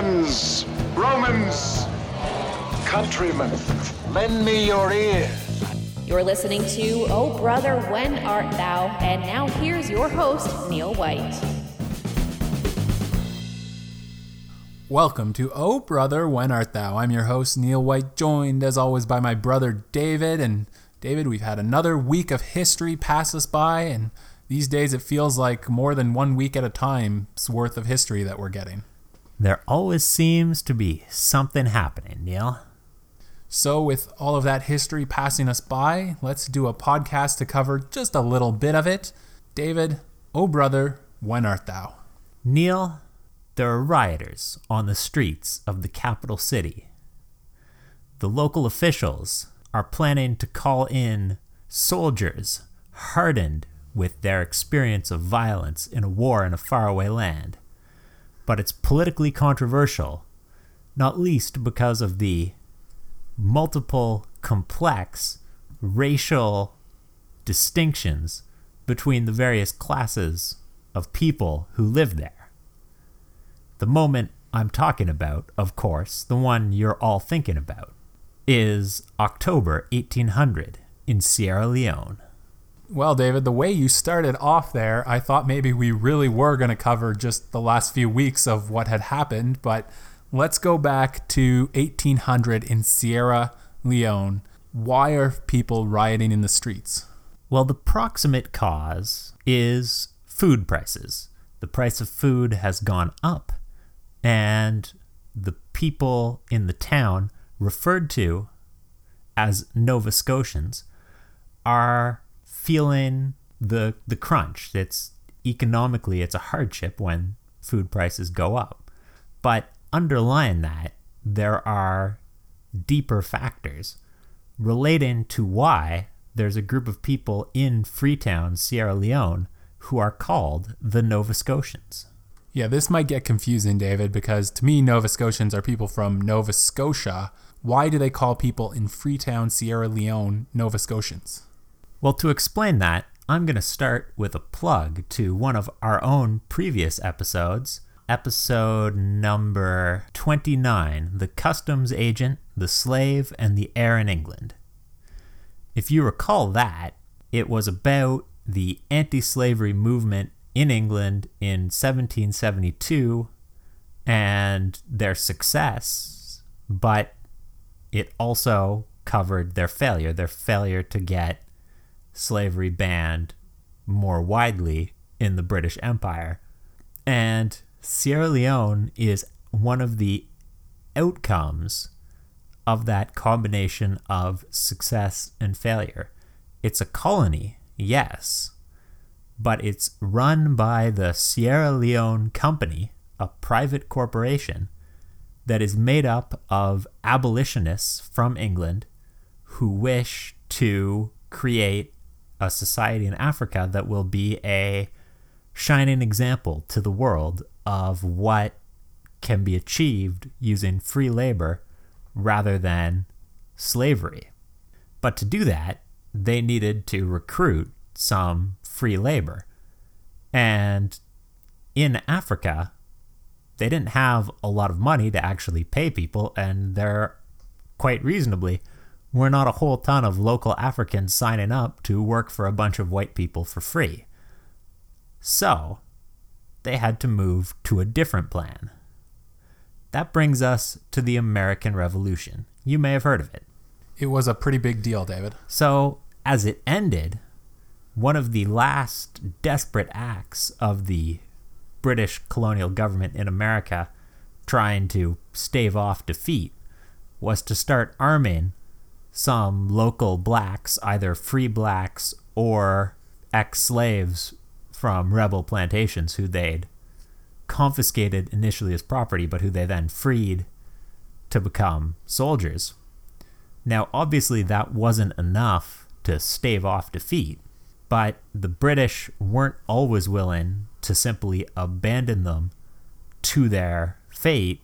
friends, Romans, countrymen, lend me your ear. You're listening to Oh Brother, When Art Thou? And now here's your host, Neil White. Welcome to Oh Brother, When Art Thou? I'm your host, Neil White, joined as always by my brother David. And David, we've had another week of history pass us by, and these days it feels like more than one week at a time's worth of history that we're getting. There always seems to be something happening, Neil. So, with all of that history passing us by, let's do a podcast to cover just a little bit of it. David, oh brother, when art thou? Neil, there are rioters on the streets of the capital city. The local officials are planning to call in soldiers hardened with their experience of violence in a war in a faraway land. But it's politically controversial, not least because of the multiple complex racial distinctions between the various classes of people who live there. The moment I'm talking about, of course, the one you're all thinking about, is October 1800 in Sierra Leone. Well, David, the way you started off there, I thought maybe we really were going to cover just the last few weeks of what had happened, but let's go back to 1800 in Sierra Leone. Why are people rioting in the streets? Well, the proximate cause is food prices. The price of food has gone up, and the people in the town, referred to as Nova Scotians, are feeling the the crunch. It's economically it's a hardship when food prices go up. But underlying that, there are deeper factors relating to why there's a group of people in Freetown, Sierra Leone, who are called the Nova Scotians. Yeah, this might get confusing, David, because to me, Nova Scotians are people from Nova Scotia. Why do they call people in Freetown, Sierra Leone, Nova Scotians? Well, to explain that, I'm going to start with a plug to one of our own previous episodes, episode number 29 The Customs Agent, the Slave, and the Heir in England. If you recall that, it was about the anti slavery movement in England in 1772 and their success, but it also covered their failure, their failure to get slavery banned more widely in the British Empire. And Sierra Leone is one of the outcomes of that combination of success and failure. It's a colony, yes, but it's run by the Sierra Leone Company, a private corporation that is made up of abolitionists from England who wish to create a society in Africa that will be a shining example to the world of what can be achieved using free labor rather than slavery. But to do that, they needed to recruit some free labor. And in Africa, they didn't have a lot of money to actually pay people, and there, quite reasonably, were not a whole ton of local Africans signing up to work for a bunch of white people for free. So, they had to move to a different plan. That brings us to the American Revolution. You may have heard of it. It was a pretty big deal, David. So, as it ended, one of the last desperate acts of the British colonial government in America trying to stave off defeat was to start arming some local blacks, either free blacks or ex slaves from rebel plantations who they'd confiscated initially as property, but who they then freed to become soldiers. Now, obviously, that wasn't enough to stave off defeat, but the British weren't always willing to simply abandon them to their fate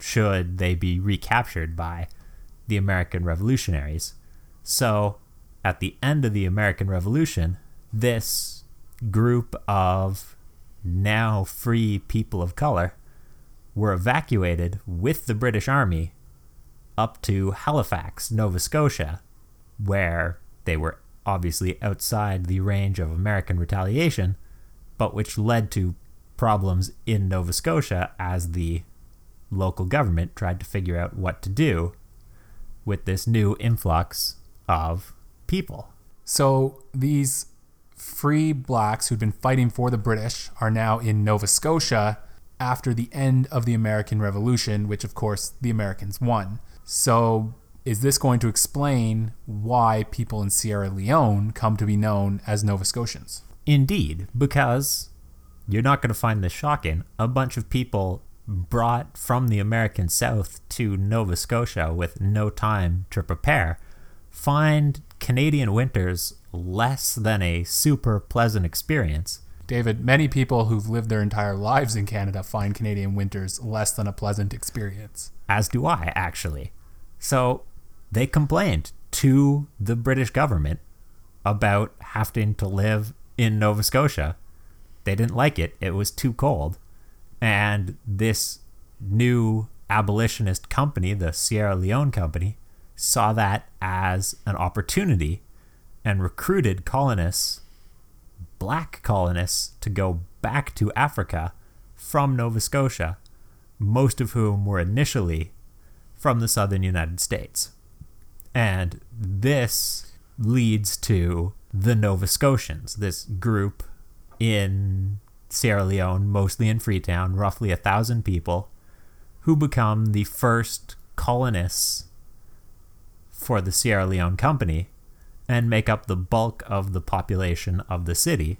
should they be recaptured by the American revolutionaries. So, at the end of the American Revolution, this group of now free people of color were evacuated with the British Army up to Halifax, Nova Scotia, where they were obviously outside the range of American retaliation, but which led to problems in Nova Scotia as the local government tried to figure out what to do with this new influx of people. So these free blacks who'd been fighting for the British are now in Nova Scotia after the end of the American Revolution, which of course the Americans won. So is this going to explain why people in Sierra Leone come to be known as Nova Scotians? Indeed, because you're not going to find this shocking. A bunch of people brought from the American South to Nova Scotia with no time to prepare find Canadian winters less than a super pleasant experience. David, many people who've lived their entire lives in Canada find Canadian winters less than a pleasant experience. As do I, actually. So they complained to the British government about having to live in Nova Scotia. They didn't like it, it was too cold. And this new abolitionist company, the Sierra Leone Company, saw that as an opportunity and recruited colonists, black colonists, to go back to Africa from Nova Scotia, most of whom were initially from the southern United States. And this leads to the Nova Scotians, this group in Sierra Leone, mostly in Freetown, roughly a thousand people, who become the first colonists for the Sierra Leone Company and make up the bulk of the population of the city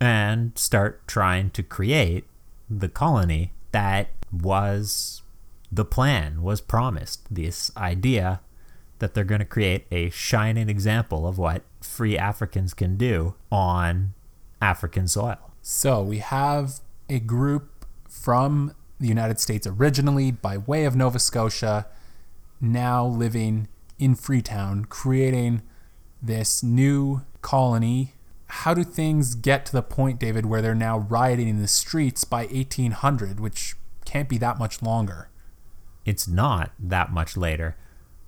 and start trying to create the colony that was the plan, was promised. This idea that they're going to create a shining example of what free Africans can do on African soil. So we have a group from the United States originally by way of Nova Scotia, now living in Freetown, creating this new colony. How do things get to the point, David, where they're now rioting in the streets by 1800, which can't be that much longer? It's not that much later,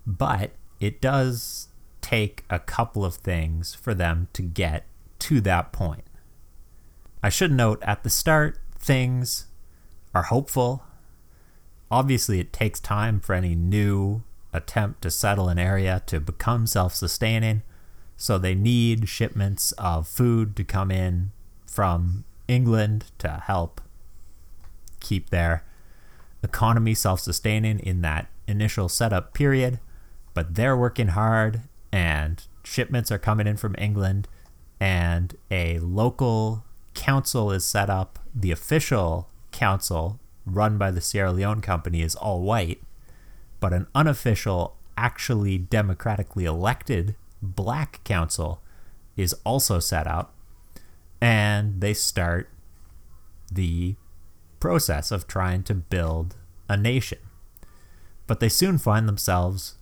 but it does take a couple of things for them to get to that point. I should note at the start, things are hopeful. Obviously, it takes time for any new attempt to settle an area to become self sustaining. So they need shipments of food to come in from England to help keep their economy self sustaining in that initial setup period. But they're working hard, and shipments are coming in from England, and a local council is set up. The official council, run by the Sierra Leone Company, is all white, but an unofficial, actually democratically elected black council is also set up. And they start the process of trying to build a nation. But they soon find themselves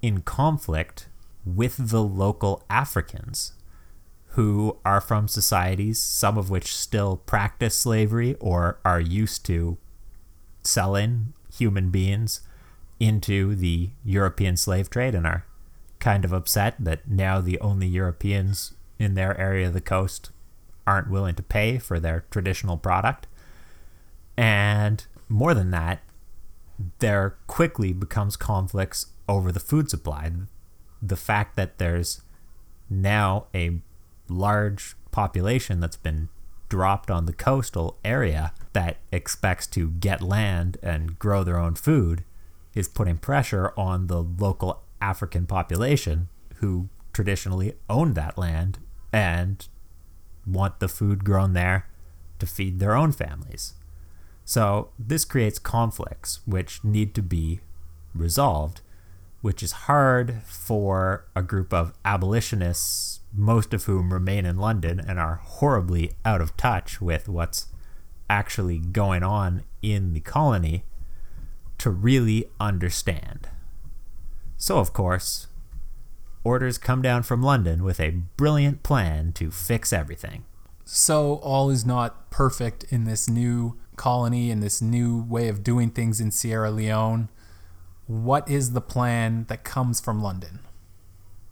in conflict with the local Africans who are from societies, some of which still practice slavery or are used to selling human beings into the European slave trade and are kind of upset that now the only Europeans in their area of the coast aren't willing to pay for their traditional product. And more than that, there quickly becomes conflicts over the food supply. The fact that there's now a large population that's been dropped on the coastal area that expects to get land and grow their own food is putting pressure on the local African population who traditionally owned that land and want the food grown there to feed their own families. So this creates conflicts which need to be resolved, which is hard for a group of abolitionists most of whom remain in London and are horribly out of touch with what's actually going on in the colony to really understand. So, of course, orders come down from London with a brilliant plan to fix everything. So, all is not perfect in this new colony and this new way of doing things in Sierra Leone. What is the plan that comes from London?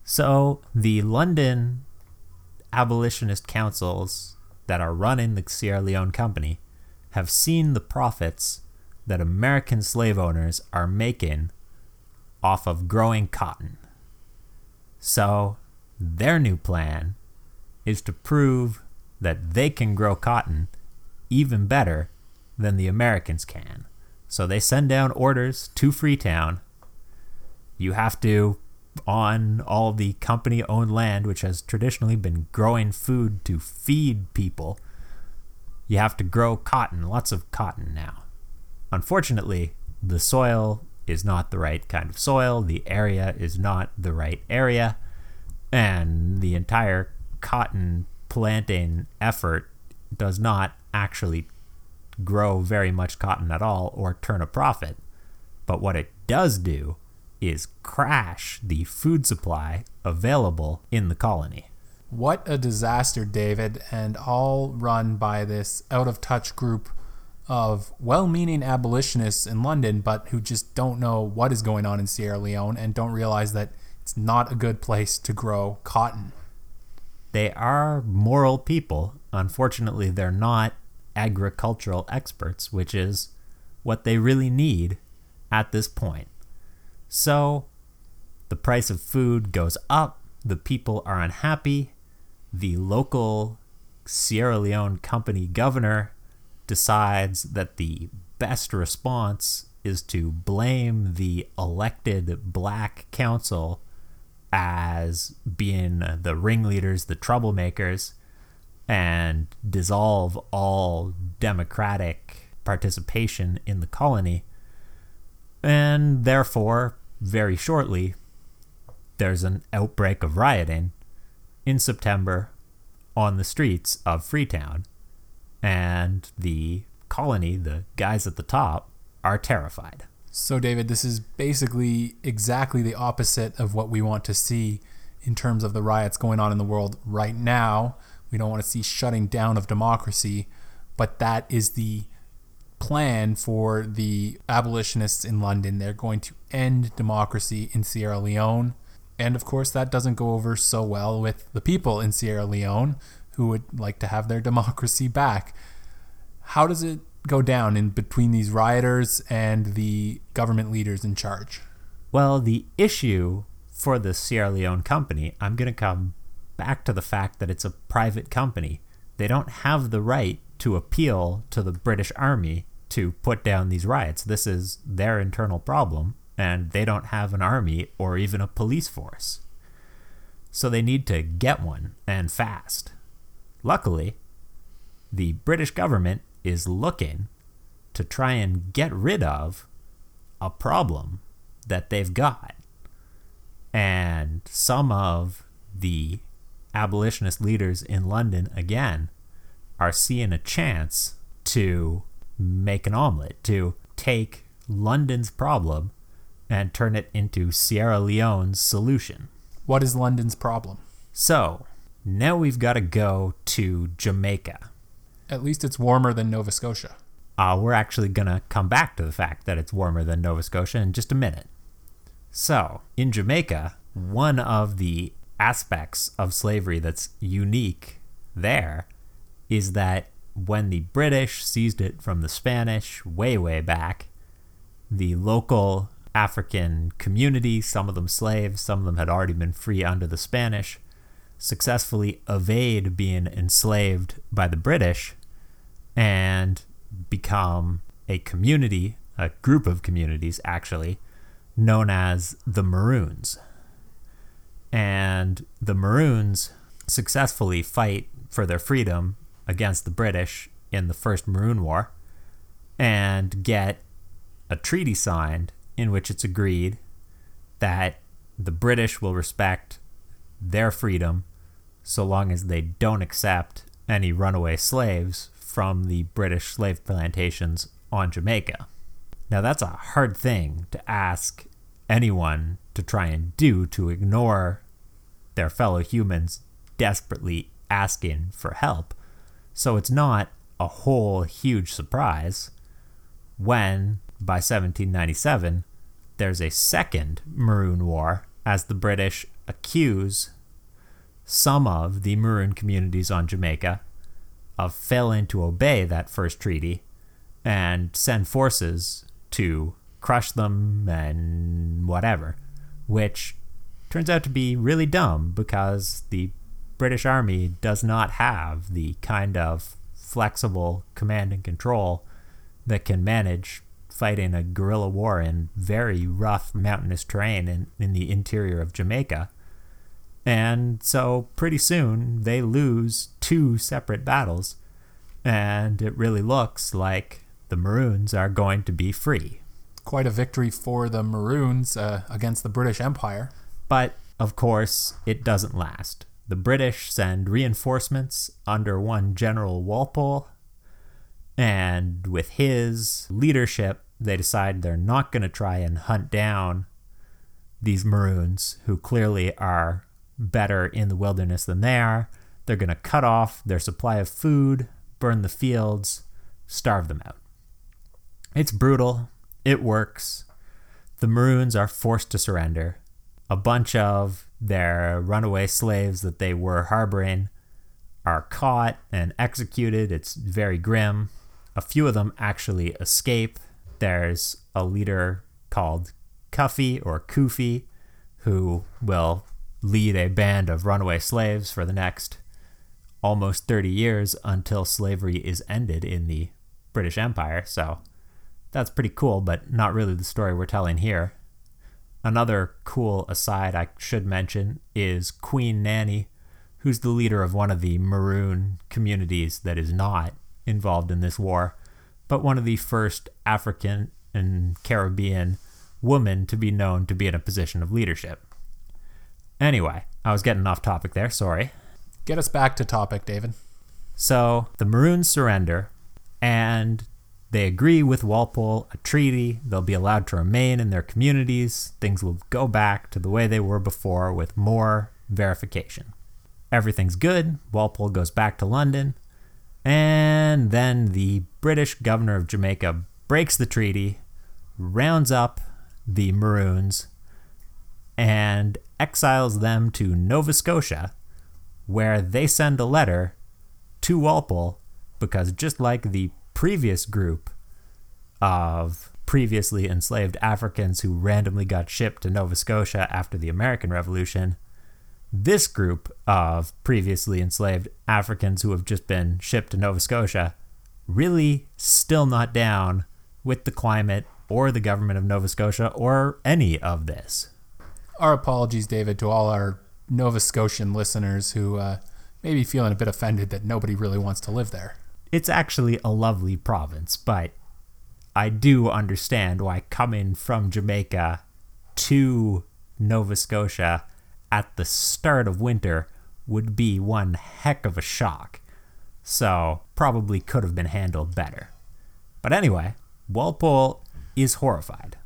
So, the London abolitionist councils that are running the Sierra Leone Company have seen the profits that American slave owners are making off of growing cotton. So, their new plan is to prove that they can grow cotton even better than the Americans can. So they send down orders to Freetown. You have to, on all the company owned land, which has traditionally been growing food to feed people, you have to grow cotton, lots of cotton now. Unfortunately, the soil is not the right kind of soil, the area is not the right area, and the entire cotton planting effort does not actually grow very much cotton at all or turn a profit. But what it does do is crash the food supply available in the colony. What a disaster, David, and all run by this out of touch group of well meaning abolitionists in London, but who just don't know what is going on in Sierra Leone and don't realize that it's not a good place to grow cotton. They are moral people. Unfortunately, they're not agricultural experts, which is what they really need at this point. So, the price of food goes up, the people are unhappy, the local Sierra Leone company governor decides that the best response is to blame the elected black council as being the ringleaders, the troublemakers, and dissolve all democratic participation in the colony. And therefore, very shortly, there's an outbreak of rioting in September on the streets of Freetown. And the colony, the guys at the top, are terrified. So, David, this is basically exactly the opposite of what we want to see in terms of the riots going on in the world right now. We don't want to see shutting down of democracy, but that is the plan for the abolitionists in London. They're going to end democracy in Sierra Leone. And of course, that doesn't go over so well with the people in Sierra Leone who would like to have their democracy back. How does it go down in between these rioters and the government leaders in charge? Well, the issue for the Sierra Leone company, I'm going to come back to the fact that it's a private company. They don't have the right to appeal to the British Army to put down these riots. This is their internal problem, and they don't have an army or even a police force. So they need to get one, and fast. Luckily, the British government is looking to try and get rid of a problem that they've got. And some of the abolitionist leaders in London again are seeing a chance to make an omelet, to take London's problem and turn it into Sierra Leone's solution. What is London's problem? So, now we've got to go to Jamaica. At least it's warmer than Nova Scotia. Uh, we're actually going to come back to the fact that it's warmer than Nova Scotia in just a minute. So, in Jamaica, one of the aspects of slavery that's unique there is that when the British seized it from the Spanish way, way back, the local African community, some of them slaves, some of them had already been free under the Spanish, successfully evade being enslaved by the British and become a community, a group of communities actually, known as the Maroons. And the Maroons successfully fight for their freedom against the British in the First Maroon War and get a treaty signed in which it's agreed that the British will respect their freedom so long as they don't accept any runaway slaves from the British slave plantations on Jamaica. Now, that's a hard thing to ask anyone to try and do to ignore their fellow humans desperately asking for help. So it's not a whole huge surprise when, by 1797, there's a second Maroon War as the British accuse some of the Maroon communities on Jamaica of failing to obey that first treaty and send forces to crush them and whatever, which turns out to be really dumb because the British Army does not have the kind of flexible command and control that can manage fighting a guerrilla war in very rough mountainous terrain in, in the interior of Jamaica. And so pretty soon they lose two separate battles, and it really looks like the Maroons are going to be free. Quite a victory for the Maroons uh, against the British Empire. But of course, it doesn't last. The British send reinforcements under one General Walpole, and with his leadership, they decide they're not going to try and hunt down these Maroons, who clearly are better in the wilderness than they are. They're going to cut off their supply of food, burn the fields, starve them out. It's brutal. It works. The Maroons are forced to surrender. A bunch of their runaway slaves that they were harboring are caught and executed. It's very grim. A few of them actually escape. There's a leader called Cuffy or Kufi who will lead a band of runaway slaves for the next almost 30 years until slavery is ended in the British Empire. So that's pretty cool, but not really the story we're telling here. Another cool aside I should mention is Queen Nanny, who's the leader of one of the Maroon communities that is not involved in this war, but one of the first African and Caribbean women to be known to be in a position of leadership. Anyway, I was getting off topic there, sorry. Get us back to topic, David. So the Maroons surrender, and they agree with Walpole a treaty. They'll be allowed to remain in their communities. Things will go back to the way they were before with more verification. Everything's good. Walpole goes back to London. And then the British governor of Jamaica breaks the treaty, rounds up the Maroons, and exiles them to Nova Scotia, where they send a letter to Walpole because just like the previous group of previously enslaved Africans who randomly got shipped to Nova Scotia after the American Revolution, this group of previously enslaved Africans who have just been shipped to Nova Scotia really still not down with the climate or the government of Nova Scotia or any of this our apologies, David, to all our Nova Scotian listeners who uh, may be feeling a bit offended that nobody really wants to live there. It's actually a lovely province, but I do understand why coming from Jamaica to Nova Scotia at the start of winter would be one heck of a shock. So, probably could have been handled better. But anyway, Walpole is horrified.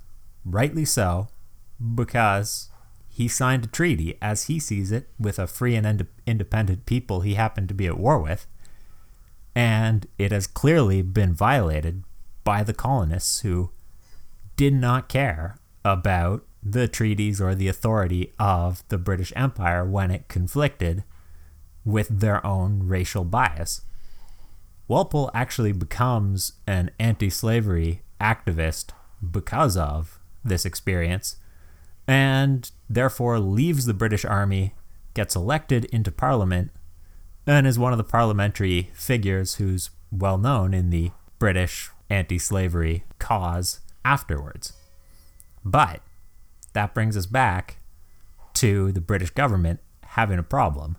Rightly so, because he signed a treaty, as he sees it, with a free and ind- independent people he happened to be at war with, and it has clearly been violated by the colonists who did not care about the treaties or the authority of the British Empire when it conflicted with their own racial bias. Walpole actually becomes an anti slavery activist because of this experience and therefore leaves the British Army, gets elected into Parliament, and is one of the parliamentary figures who's well known in the British anti slavery cause afterwards. But that brings us back to the British government having a problem.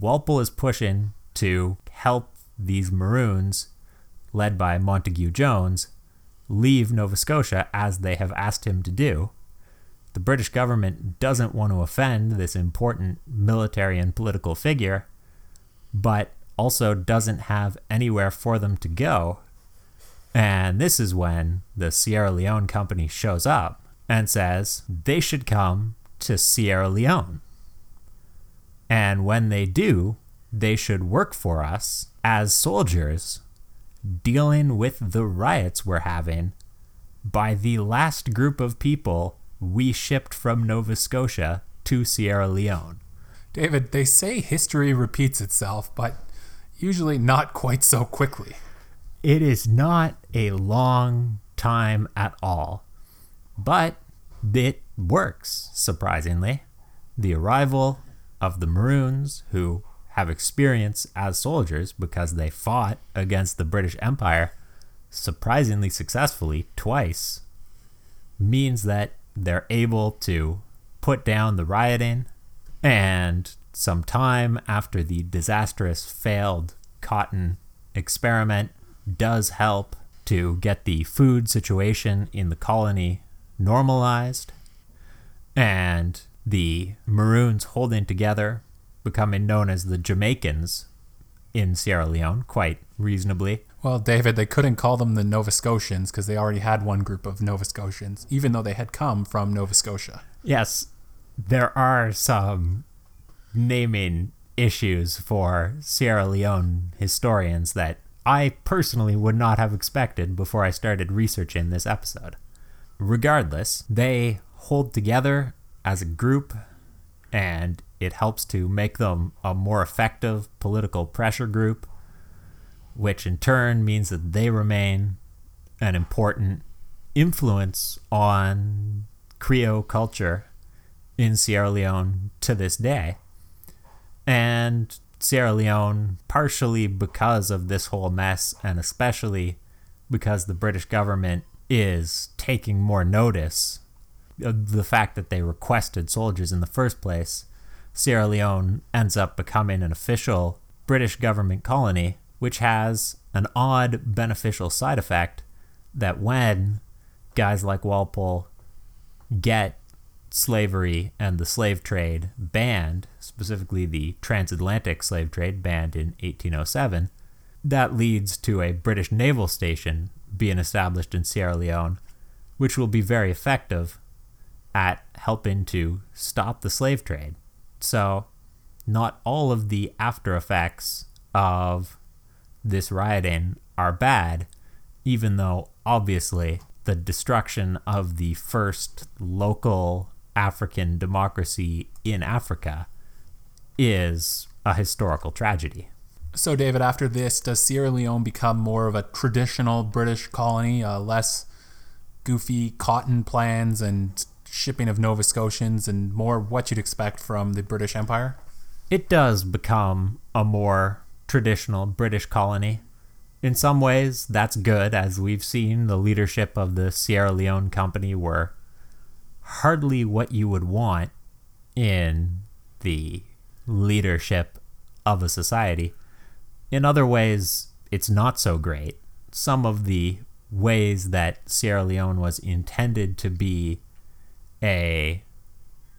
Walpole is pushing to help these Maroons, led by Montague James, leave Nova Scotia as they have asked him to do the British government doesn't want to offend this important military and political figure, but also doesn't have anywhere for them to go. And this is when the Sierra Leone company shows up and says they should come to Sierra Leone. And when they do, they should work for us as soldiers dealing with the riots we're having by the last group of people we shipped from Nova Scotia to Sierra Leone. David, they say history repeats itself, but usually not quite so quickly. It is not a long time at all, but it works, surprisingly. The arrival of the Maroons, who have experience as soldiers because they fought against the British Empire surprisingly successfully twice, means that they're able to put down the rioting and some time after the disastrous failed cotton experiment does help to get the food situation in the colony normalized and the Maroons holding together, becoming known as the Jamaicans in Sierra Leone quite reasonably. Well, David, they couldn't call them the Nova Scotians because they already had one group of Nova Scotians, even though they had come from Nova Scotia. Yes, there are some naming issues for Sierra Leone historians that I personally would not have expected before I started researching this episode. Regardless, they hold together as a group and it helps to make them a more effective political pressure group, which in turn means that they remain an important influence on Creole culture in Sierra Leone to this day. And Sierra Leone, partially because of this whole mess, and especially because the British government is taking more notice of the fact that they requested soldiers in the first place, Sierra Leone ends up becoming an official British government colony, which has an odd beneficial side effect that when guys like Walpole get slavery and the slave trade banned, specifically the transatlantic slave trade banned in 1807, that leads to a British naval station being established in Sierra Leone, which will be very effective at helping to stop the slave trade. So, not all of the after effects of this rioting are bad, even though obviously the destruction of the first local African democracy in Africa is a historical tragedy. So, David, after this, does Sierra Leone become more of a traditional British colony, uh, less goofy cotton plans and shipping of Nova Scotians, and more what you'd expect from the British Empire? It does become a more traditional British colony. In some ways, that's good, as we've seen the leadership of the Sierra Leone Company were hardly what you would want in the leadership of a society. In other ways, it's not so great. Some of the ways that Sierra Leone was intended to be a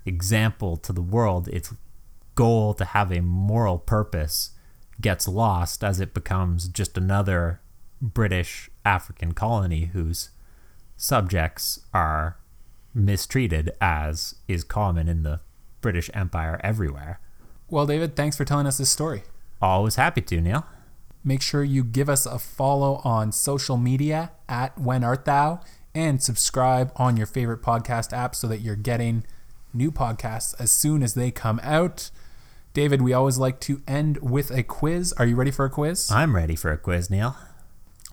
example to the world, its goal to have a moral purpose gets lost as it becomes just another British African colony whose subjects are mistreated as is common in the British Empire everywhere. Well, David, thanks for telling us this story. Always happy to, Neil. Make sure you give us a follow on social media at When Art Thou and subscribe on your favorite podcast app so that you're getting new podcasts as soon as they come out. David, we always like to end with a quiz. Are you ready for a quiz? I'm ready for a quiz, Neil.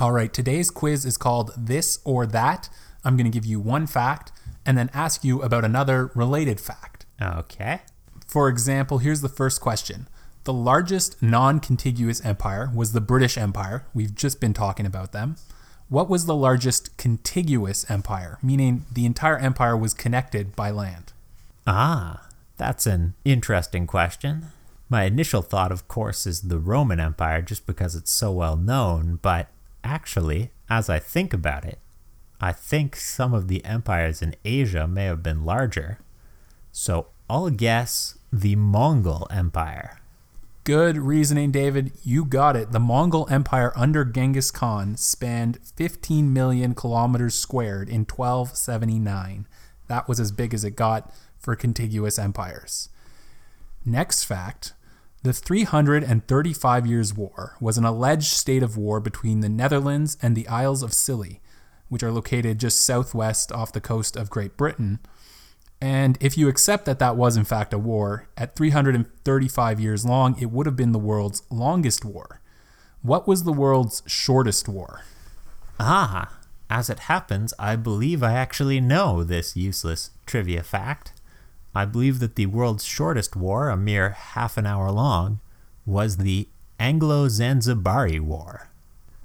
All right, today's quiz is called This or That. I'm going to give you one fact and then ask you about another related fact. Okay. For example, here's the first question. The largest non contiguous empire was the British Empire. We've just been talking about them. What was the largest contiguous empire, meaning the entire empire was connected by land? Ah, that's an interesting question. My initial thought, of course, is the Roman Empire just because it's so well known, but actually, as I think about it, I think some of the empires in Asia may have been larger. So I'll guess the Mongol Empire. Good reasoning, David. You got it. The Mongol Empire under Genghis Khan spanned 15 million kilometers squared in 1279. That was as big as it got for contiguous empires. Next fact The 335 Years' War was an alleged state of war between the Netherlands and the Isles of Scilly, which are located just southwest off the coast of Great Britain. And if you accept that that was in fact a war, at 335 years long, it would have been the world's longest war. What was the world's shortest war? Ah, as it happens, I believe I actually know this useless trivia fact. I believe that the world's shortest war, a mere half an hour long, was the Anglo Zanzibari War.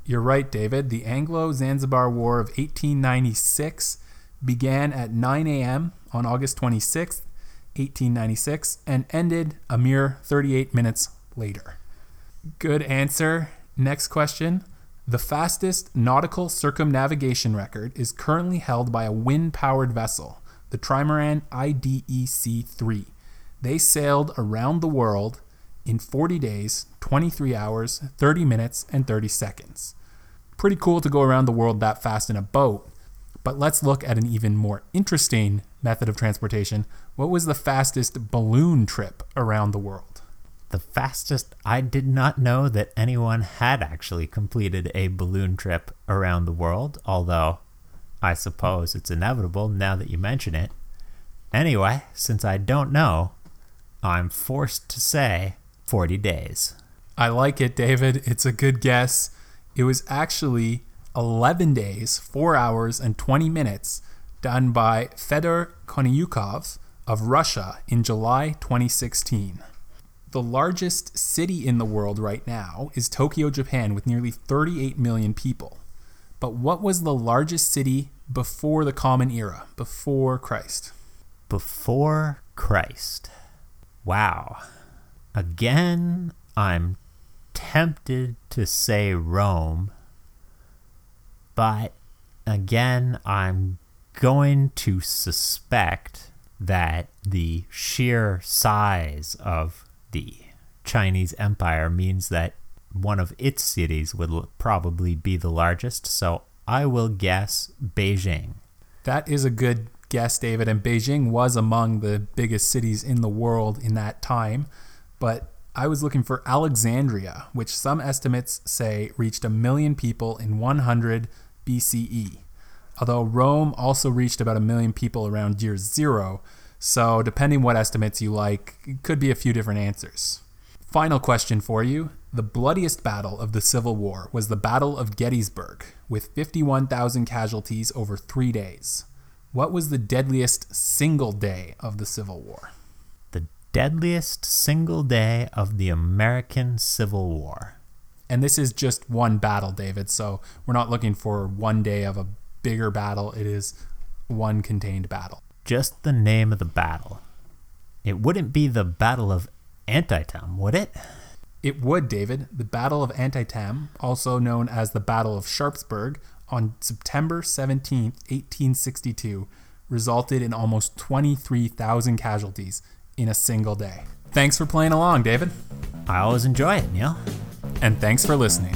You're right, David. The Anglo Zanzibar War of 1896 began at 9 a.m. on August 26, 1896, and ended a mere 38 minutes later. Good answer. Next question. The fastest nautical circumnavigation record is currently held by a wind powered vessel the trimaran IDEC 3. They sailed around the world in 40 days, 23 hours, 30 minutes, and 30 seconds. Pretty cool to go around the world that fast in a boat, but let's look at an even more interesting method of transportation. What was the fastest balloon trip around the world? The fastest, I did not know that anyone had actually completed a balloon trip around the world, although I suppose it's inevitable now that you mention it. Anyway, since I don't know, I'm forced to say 40 days. I like it, David. It's a good guess. It was actually 11 days, 4 hours, and 20 minutes done by Fedor Konyukhov of Russia in July 2016. The largest city in the world right now is Tokyo, Japan, with nearly 38 million people. But what was the largest city before the Common Era, before Christ? Before Christ. Wow. Again, I'm tempted to say Rome, but again, I'm going to suspect that the sheer size of the Chinese Empire means that one of its cities would probably be the largest, so I will guess Beijing. That is a good guess, David. And Beijing was among the biggest cities in the world in that time. But I was looking for Alexandria, which some estimates say reached a million people in 100 BCE. Although Rome also reached about a million people around year zero. So, depending what estimates you like, it could be a few different answers. Final question for you. The bloodiest battle of the Civil War was the Battle of Gettysburg, with 51,000 casualties over three days. What was the deadliest single day of the Civil War? Deadliest single day of the American Civil War. And this is just one battle, David, so we're not looking for one day of a bigger battle. It is one contained battle. Just the name of the battle. It wouldn't be the Battle of Antietam, would it? It would, David. The Battle of Antietam, also known as the Battle of Sharpsburg, on September 17, 1862, resulted in almost 23,000 casualties in a single day. Thanks for playing along, David. I always enjoy it, Neil. And thanks for listening.